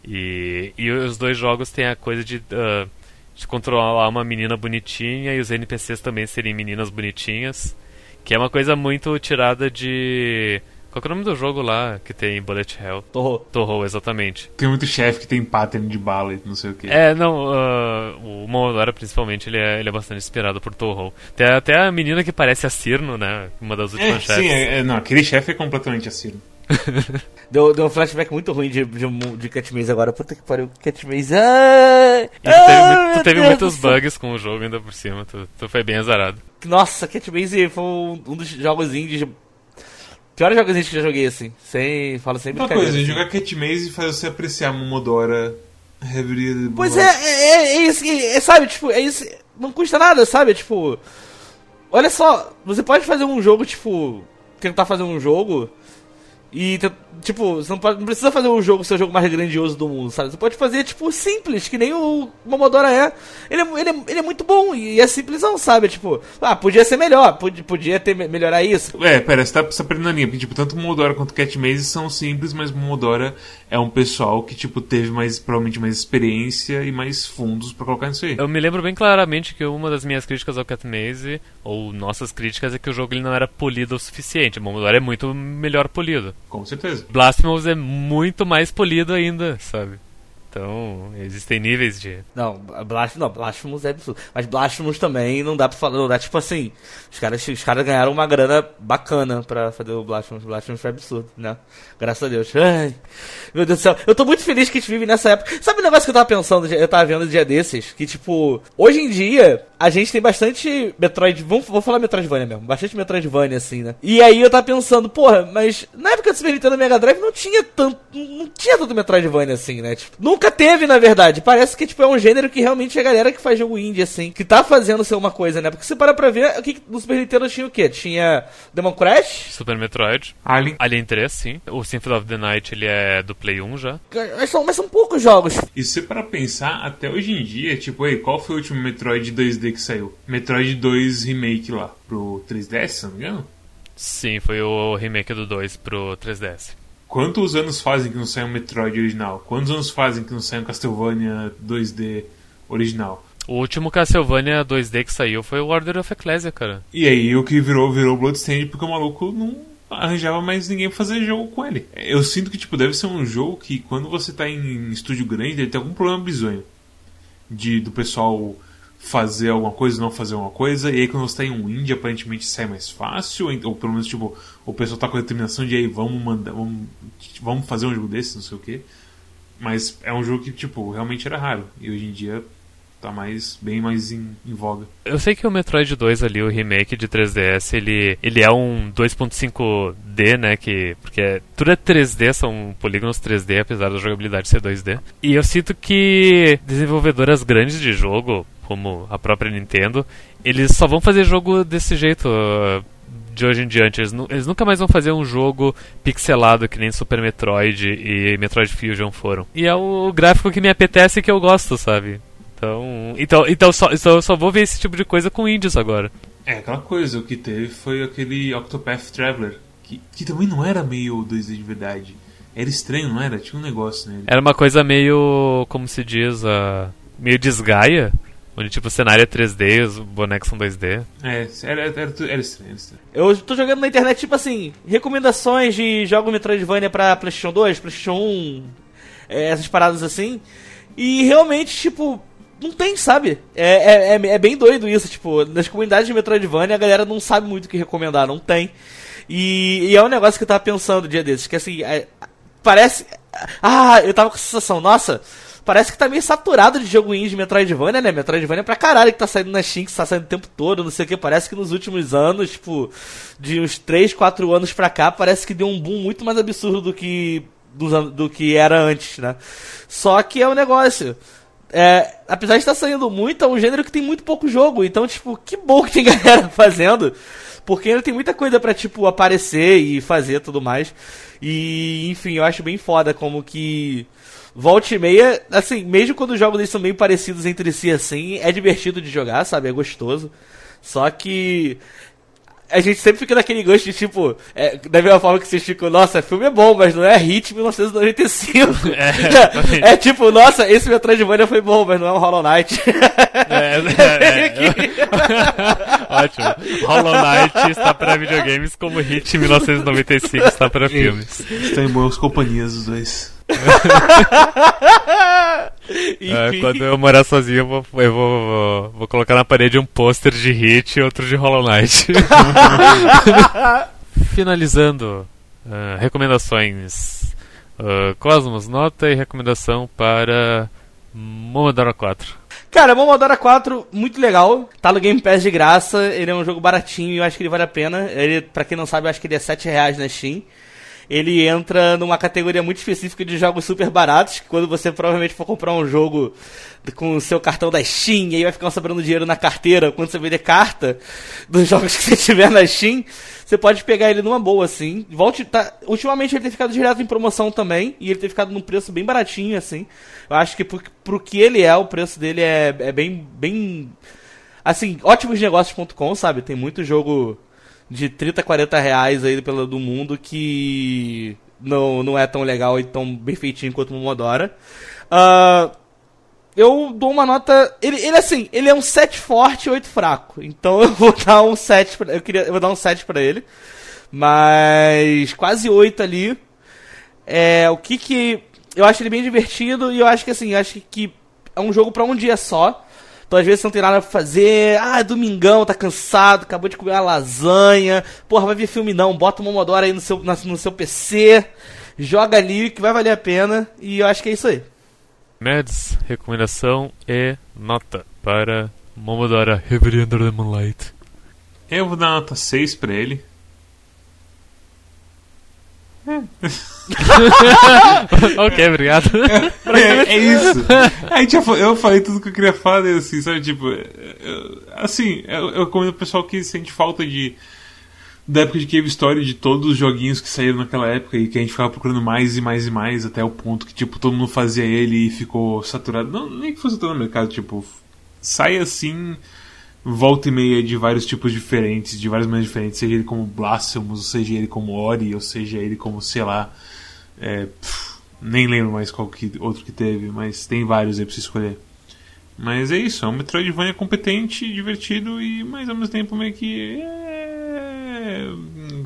E, e os dois jogos têm a coisa de, uh, de controlar uma menina bonitinha e os NPCs também serem meninas bonitinhas, que é uma coisa muito tirada de qual é o nome do jogo lá que tem Bullet Hell? Torro. Torro, exatamente. Tem muito chefe que tem pattern de bala e não sei o que. É, não, uh, o Momodora principalmente ele é, ele é bastante inspirado por Torro. Tem até a menina que parece a Cirno, né? Uma das últimas é, chefes. Sim, é, é, não, aquele chefe é completamente a Cirno. <laughs> deu, deu um flashback muito ruim de, de, de Catmaze agora. Puta que pariu, Catmaze. Ah, e tu teve, tu teve muitos bugs com o jogo ainda por cima. Tu, tu foi bem azarado. Nossa, Catmaze foi um, um dos jogos indies Piores jogos que já joguei, assim. Sem. Falo sempre Uma coisa, assim. jogar Catmaze faz você apreciar Momodora Reverie Pois é, é, é, é isso. É, sabe, tipo, é isso. Não custa nada, sabe? Tipo. Olha só, você pode fazer um jogo, tipo. Tentar fazer um jogo e, tipo, você não, pode, não precisa fazer o jogo ser o jogo mais grandioso do mundo, sabe? Você pode fazer, tipo, simples, que nem o Momodora é. Ele é, ele é, ele é muito bom e é simplesão, sabe? Tipo, ah, podia ser melhor, podia, podia ter, melhorar isso. É, pera, você tá, você tá perdendo a linha, porque, tipo, tanto o Momodora quanto o Catmaze são simples, mas o Momodora é um pessoal que, tipo, teve mais, provavelmente mais experiência e mais fundos para colocar nisso aí. Eu me lembro bem claramente que uma das minhas críticas ao Catmaze, ou nossas críticas, é que o jogo ele não era polido o suficiente. O Momodora é muito melhor polido. Com certeza. Blasphemous é muito mais polido ainda, sabe? Então, existem níveis de. Não, Blasphemous, não, Blasphemous é absurdo. Mas Blasphemous também não dá pra falar. Não dá, tipo assim. Os caras, os caras ganharam uma grana bacana pra fazer o Blasphemous. Blasphemous foi absurdo, né? Graças a Deus. Ai, meu Deus do céu. Eu tô muito feliz que a gente vive nessa época. Sabe o negócio que eu tava pensando? Eu tava vendo um dia desses? Que, tipo, hoje em dia, a gente tem bastante Metroid. Vamos, vou falar Metroidvania mesmo. Bastante Metroidvania, assim, né? E aí eu tava pensando, porra, mas na época do Super Nintendo Mega Drive não tinha tanto. Não tinha tanto Metroidvania assim, né? Tipo, nunca teve, na verdade. Parece que, tipo, é um gênero que realmente é a galera que faz jogo indie, assim, que tá fazendo ser uma coisa, né? Porque você para pra ver, o que no Super Nintendo tinha o quê? Tinha Demon Crash? Super Metroid. Alien. Alien 3, sim. O Symphony of the Night, ele é do Play 1 já. Mas são, mas são poucos jogos. E se para pensar, até hoje em dia, tipo, aí, qual foi o último Metroid 2D que saiu? Metroid 2 Remake lá, pro 3DS, se não me engano? Sim, foi o remake do 2 pro 3DS. Quantos anos fazem que não sai um Metroid original? Quantos anos fazem que não sai um Castlevania 2D original? O último Castlevania 2D que saiu foi o Order of Ecclesia, cara. E aí o que virou virou Bloodstained porque o maluco não arranjava mais ninguém pra fazer jogo com ele. Eu sinto que tipo deve ser um jogo que quando você tá em estúdio grande deve ter algum problema bizonho de do pessoal fazer alguma coisa, não fazer alguma coisa, e aí quando você tá em um indie, aparentemente sai mais fácil, ou pelo menos, tipo, o pessoal tá com a determinação de aí, vamos mandar, vamos, vamos fazer um jogo desse, não sei o que. Mas é um jogo que, tipo, realmente era raro, e hoje em dia tá mais, bem mais em, em voga. Eu sei que o Metroid 2 ali, o remake de 3DS, ele, ele é um 2.5D, né, que, porque é, tudo é 3D, são polígonos 3D, apesar da jogabilidade ser 2D. E eu sinto que desenvolvedoras grandes de jogo, como a própria Nintendo, eles só vão fazer jogo desse jeito uh, de hoje em diante. Eles, eles, nunca mais vão fazer um jogo pixelado que nem Super Metroid e Metroid Fusion foram. E é o gráfico que me apetece e que eu gosto, sabe? Então, então, então só, eu só vou ver esse tipo de coisa com índios agora. É, aquela coisa, o que teve foi aquele Octopath Traveler, que, que também não era meio 2D de verdade. Era estranho, não era? Tinha um negócio nele. Era uma coisa meio, como se diz, uh, meio desgaia. Onde, tipo, o cenário é 3D, os bonecos são 2D. É, era, era, era, era estranho, estranho. Eu tô jogando na internet, tipo assim, recomendações de jogos Metroidvania pra PlayStation 2, PlayStation 1, é, essas paradas assim. E realmente, tipo, não tem, sabe? É, é, é, é, bem doido isso, tipo, nas comunidades de Metroidvania a galera não sabe muito o que recomendar, não tem. E, e é um negócio que eu tava pensando dia desses, que assim, é, parece. Ah, eu tava com a sensação, nossa, parece que tá meio saturado de jogo indie de Metroidvania, né? Metroidvania é pra caralho que tá saindo na Steam, que tá saindo o tempo todo, não sei o que. Parece que nos últimos anos, tipo, de uns 3, 4 anos pra cá, parece que deu um boom muito mais absurdo do que, do, do que era antes, né? Só que é um negócio. É, apesar de estar saindo muito, é um gênero que tem muito pouco jogo. Então, tipo, que bom que tem <laughs> galera fazendo. Porque ainda tem muita coisa pra, tipo, aparecer e fazer tudo mais. E, enfim, eu acho bem foda como que. Volte e meia, assim, mesmo quando os jogos são meio parecidos entre si, assim, é divertido de jogar, sabe? É gostoso. Só que a gente sempre fica naquele gosto de tipo, é, da mesma forma que vocês ficam, nossa, filme é bom, mas não é hit 1995. É, <laughs> é tipo, nossa, esse Metroidvania foi bom, mas não é um Hollow Knight. É, é, <laughs> é. <laughs> Ótimo. Hollow Knight está para videogames como hit 1995 está para filmes. Está em boas companhias os dois. <laughs> é, quando eu morar sozinho, eu, vou, eu vou, vou, vou, colocar na parede um pôster de Hit e outro de Hollow Knight. <laughs> Finalizando, uh, recomendações. Uh, Cosmos, nota e recomendação para Momodora 4. Cara, Momodora 4, muito legal. Tá no Game Pass de graça. Ele é um jogo baratinho e eu acho que ele vale a pena. Ele, pra quem não sabe, eu acho que ele é 7 reais na Steam ele entra numa categoria muito específica de jogos super baratos, que quando você provavelmente for comprar um jogo com o seu cartão da Steam, e aí vai ficar sobrando dinheiro na carteira, quando você vender carta dos <laughs> jogos que você tiver na Steam, você pode pegar ele numa boa, assim. Volte, tá, ultimamente ele tem ficado direto em promoção também, e ele tem ficado num preço bem baratinho, assim. Eu acho que pro, pro que ele é, o preço dele é, é bem, bem... Assim, ótimosnegócios.com, sabe? Tem muito jogo de 30, 40 reais aí pelo do mundo que não, não é tão legal e tão bem feitinho quanto o Momodora. Uh, eu dou uma nota. Ele, ele assim, ele é um 7 forte e 8 fraco. Então <laughs> eu vou dar um 7 pra, eu, queria, eu vou dar um 7 pra ele. Mas quase 8 ali. É, o que que. Eu acho ele bem divertido e eu acho que assim, acho que é um jogo para um dia só. Então, às vezes, você não tem nada pra fazer. Ah, é domingão, tá cansado, acabou de comer uma lasanha. Porra, vai ver filme não. Bota o Momodoro aí no seu, no seu PC. Joga ali, que vai valer a pena. E eu acho que é isso aí. Meds, recomendação e nota para Momodora Under the Moonlight. Eu vou dar nota 6 pra ele. <laughs> <laughs> ok, obrigado. É, é, <laughs> isso. A gente já, eu falei tudo que eu queria falar, assim, sabe? Tipo, eu, assim, eu, eu recomendo o pessoal que sente falta de. Da época de Cave Story, de todos os joguinhos que saíram naquela época e que a gente ficava procurando mais e mais e mais até o ponto que, tipo, todo mundo fazia ele e ficou saturado. Não, nem que fosse saturado no mercado, tipo, sai assim volta e meia de vários tipos diferentes, de várias maneiras diferentes, seja ele como Blasphemous, seja ele como Ori, ou seja ele como, sei lá, é, pff, nem lembro mais qual que, outro que teve, mas tem vários aí pra você escolher. Mas é isso, é um Metroidvania competente, divertido e, mais ao mesmo tempo, meio que. É...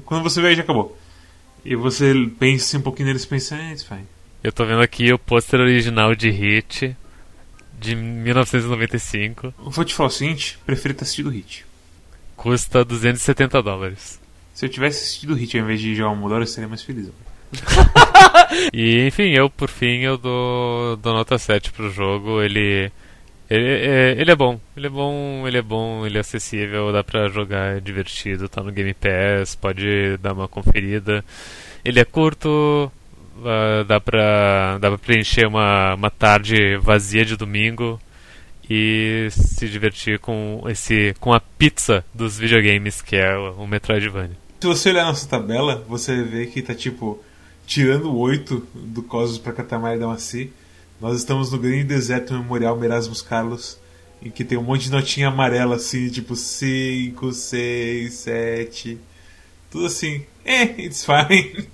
Quando você vê, já acabou. E você pensa um pouquinho nele e pensa, é, it's fine. Eu tô vendo aqui o pôster original de Hit de 1995. Vou te falar o seguinte: prefiro ter assistido Hit. Custa 270 dólares. Se eu tivesse assistido Hit ao invés de jogar o Modoro, eu seria mais feliz. <laughs> e enfim, eu por fim eu dou, dou nota 7 pro jogo. Ele, ele, é, ele é bom, ele é bom, ele é bom, ele é acessível, dá pra jogar, é divertido, tá no Game Pass, pode dar uma conferida. Ele é curto, Uh, dá, pra, dá pra preencher uma, uma tarde vazia de domingo e se divertir com esse com a pizza dos videogames que é o Metroidvania. Se você olhar nossa tabela, você vê que tá tipo tirando o 8 do Cosmos para Catamarca da Maci. Nós estamos no grande deserto memorial Erasmus Carlos, em que tem um monte de notinha amarela assim, tipo 5, 6, 7. Tudo assim. Eh, <laughs> it's fine.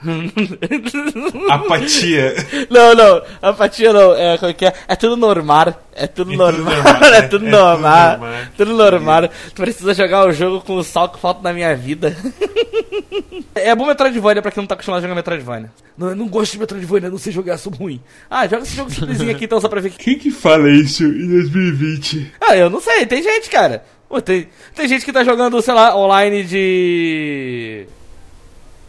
<laughs> apatia. Não, não, apatia não. É, como é que é? É tudo normal. É tudo é normal. <laughs> Tudo é, tudo é normal. Tudo normal. Tudo normal. Tu precisa jogar o jogo com o sal que falta na minha vida. <laughs> é bom Metroidvania pra quem não tá acostumado a jogar Metroidvania. Não, eu não gosto de Metroidvania, não sei jogar, sou ruim. Ah, joga esse jogo simplesinho aqui então só pra ver. Quem que fala isso em 2020? Ah, eu não sei, tem gente, cara. Pô, tem, tem gente que tá jogando, sei lá, online de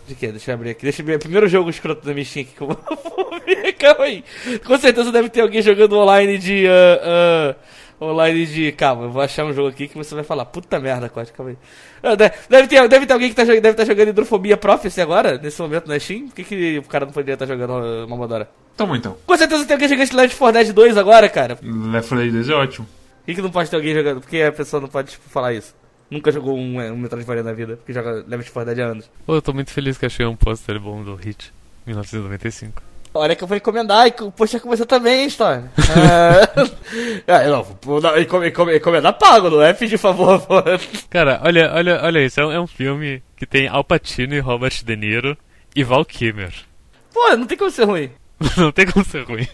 De quê? Deixa eu abrir aqui. Deixa eu ver. Primeiro jogo escroto da minha Steam aqui que eu vou ver. <laughs> Calma aí. Com certeza deve ter alguém jogando online de. Uh, uh, online de. Calma, eu vou achar um jogo aqui que você vai falar. Puta merda, Cote, calma aí. Ah, Deve ter, deve ter alguém que tá, deve estar jogando Hidrofobia Prophecy agora, nesse momento na Steam. Por que, que o cara não poderia estar jogando uh, Momodora? Toma então. Com certeza tem alguém jogando Left 4 Dead 2 agora, cara. Por Left 4 Dead 2 é ótimo. que, que não pode ter alguém jogando? Por que a pessoa não pode tipo, falar isso? Nunca jogou um, um Metroidvania na vida, porque joga Left 4 Dead há anos. Pô, eu tô muito feliz que achei um pôster bom do Hit 1995. Olha que eu vou encomendar, e co- poxa, com você também, Storm. É, <laughs> é, não, encom- encomendar pago, não é pedir favor. pô. Cara, olha, olha, olha isso. É um, é um filme que tem Al Pacino e Robert De Niro e Val Kilmer. Pô, não tem como ser ruim. <laughs> Não tem como ser ruim.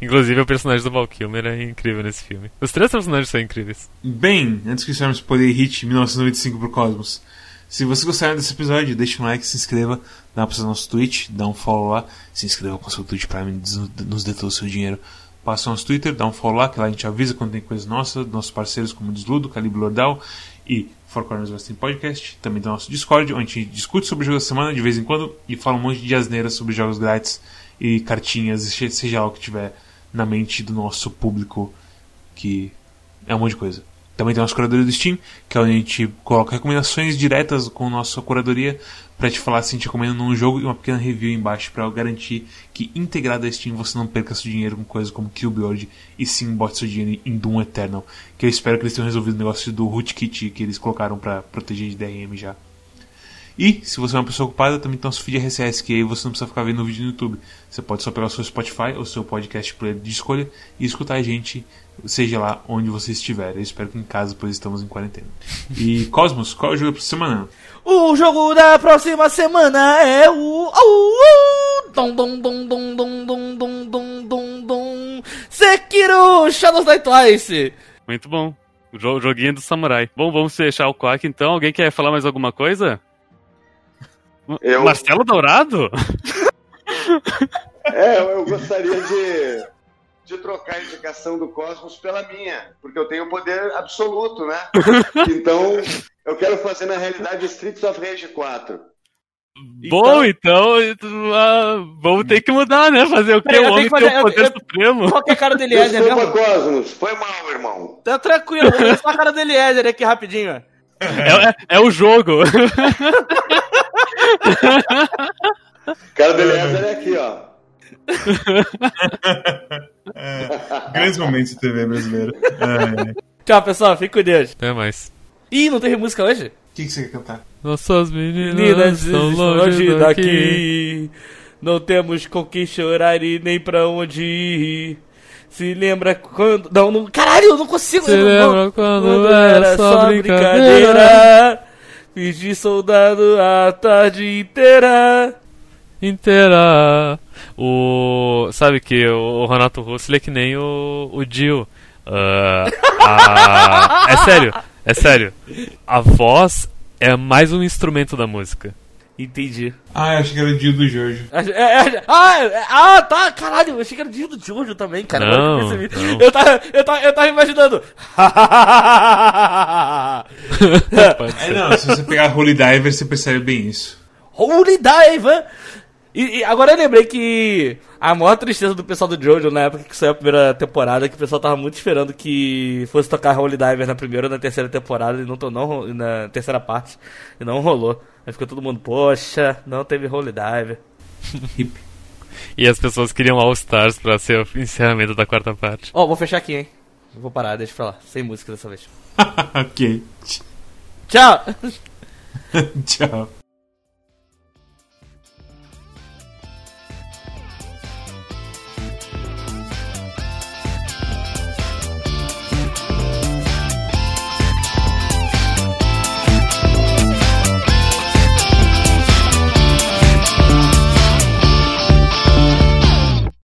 Inclusive, o personagem do Val Kilmer é incrível nesse filme. Os três personagens são incríveis. Bem, antes que o Poder Hit 1995 pro Cosmos. Se você gostaram desse episódio, deixa um like, se inscreva, dá pra nosso Twitch, dá um follow lá, se inscreva com o seu Twitch Prime, nos- dê todo o seu dinheiro. Passa o nosso Twitter, dá um follow lá, que lá a gente avisa quando tem coisa nossa, nossos parceiros como Desludo, Calibre Lordal e Four Corners Wrestling Podcast. Também tem o nosso Discord, onde a gente discute sobre jogos da semana de vez em quando e fala um monte de asneiras sobre jogos grátis e cartinhas, seja lá o que tiver na mente do nosso público, que é um monte de coisa. Também tem a nossa curadoria do Steam, que é onde a gente coloca recomendações diretas com a nossa curadoria pra te falar se a gente recomenda num jogo e uma pequena review embaixo pra garantir que integrado a Steam você não perca seu dinheiro com coisas como Killbuild e sim bote seu dinheiro em Doom Eternal. Que eu espero que eles tenham resolvido o negócio do rootkit que eles colocaram pra proteger de DRM já. E, se você é uma pessoa ocupada, também tem nosso feed RSS, que aí você não precisa ficar vendo o vídeo no YouTube. Você pode só pegar o seu Spotify ou seu podcast player de escolha e escutar a gente, seja lá onde você estiver. Eu espero que em casa, pois estamos em quarentena. E, Cosmos, qual é o jogo pra semana? O jogo da próxima semana é o. o- Dom, dom, dom, dom, dom, dom, dom, dom, dom, dom. Sekiro Shadows Die Twice. Muito bom. O jo- joguinho do samurai. Bom, vamos fechar o Quack então. Alguém quer falar mais alguma coisa? Eu- Marcelo Dourado? É, eu gostaria de, de trocar a indicação do Cosmos pela minha, porque eu tenho poder absoluto, né? Então, eu quero fazer na realidade Streets of Rage 4. Bom, então, ah, vamos ter que mudar, né? Fazer o eu O tenho homem que tem fazer- o poder eu- eu- supremo. Qual que é a cara do Eliezer Desculpa, mesmo? Cosmos. Foi mal, irmão. Tá tranquilo, vou só a cara do Eliezer aqui rapidinho. É, é- é o jogo. Cara do Eliezer é aqui, ó. Grandes momentos de TV brasileira. É. Tchau, pessoal. Fique com Deus. Até mais. Ih, não teve música hoje? O que, que você quer cantar? Nossas meninas, Meninas, estão longe longe daqui. daqui. Não temos com quem chorar e nem pra onde ir. Se lembra quando. Não, não. Caralho, eu não consigo. Se eu não- lembra quando era só brincadeira? De soldado a tarde inteira. inteira. O. Sabe que o Renato Russo ele é que nem o, o Dio. Ah, a- É sério, é sério. A voz é mais um instrumento da música. Entendi. Ah, eu achei que era o Dio do Jorge. É, é, ah, é, ah, tá, caralho, eu achei que era o dia do Jojo também, cara. Não, eu não. Eu tava, eu tava, eu tava imaginando. <laughs> É, não, se você pegar Holy Diver, você percebe bem isso. Holy Dive! E, e agora eu lembrei que a maior tristeza do pessoal do Jojo na época que saiu a primeira temporada é que o pessoal tava muito esperando que fosse tocar Holy Diver na primeira ou na terceira temporada e não, não na terceira parte e não rolou. Aí ficou todo mundo, poxa, não teve Holy Diver. E as pessoas queriam All Stars pra ser o encerramento da quarta parte. Ó, vou fechar aqui, hein? Vou parar, deixa pra lá, sem música dessa vez. <laughs> ok. Tchau! <laughs> Tchau.